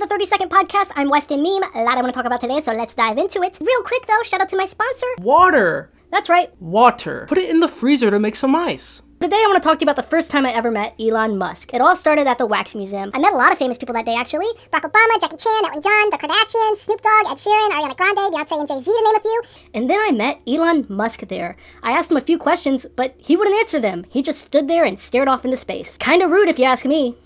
the 30 Second Podcast. I'm Westin Meme. A lot I want to talk about today, so let's dive into it. Real quick though, shout out to my sponsor. Water! That's right. Water. Put it in the freezer to make some ice. Today I want to talk to you about the first time I ever met Elon Musk. It all started at the Wax Museum. I met a lot of famous people that day actually. Barack Obama, Jackie Chan, Elton John, the Kardashians, Snoop Dogg, Ed Sheeran, Ariana Grande, Beyonce, and Jay-Z to name a few. And then I met Elon Musk there. I asked him a few questions, but he wouldn't answer them. He just stood there and stared off into space. Kinda rude if you ask me.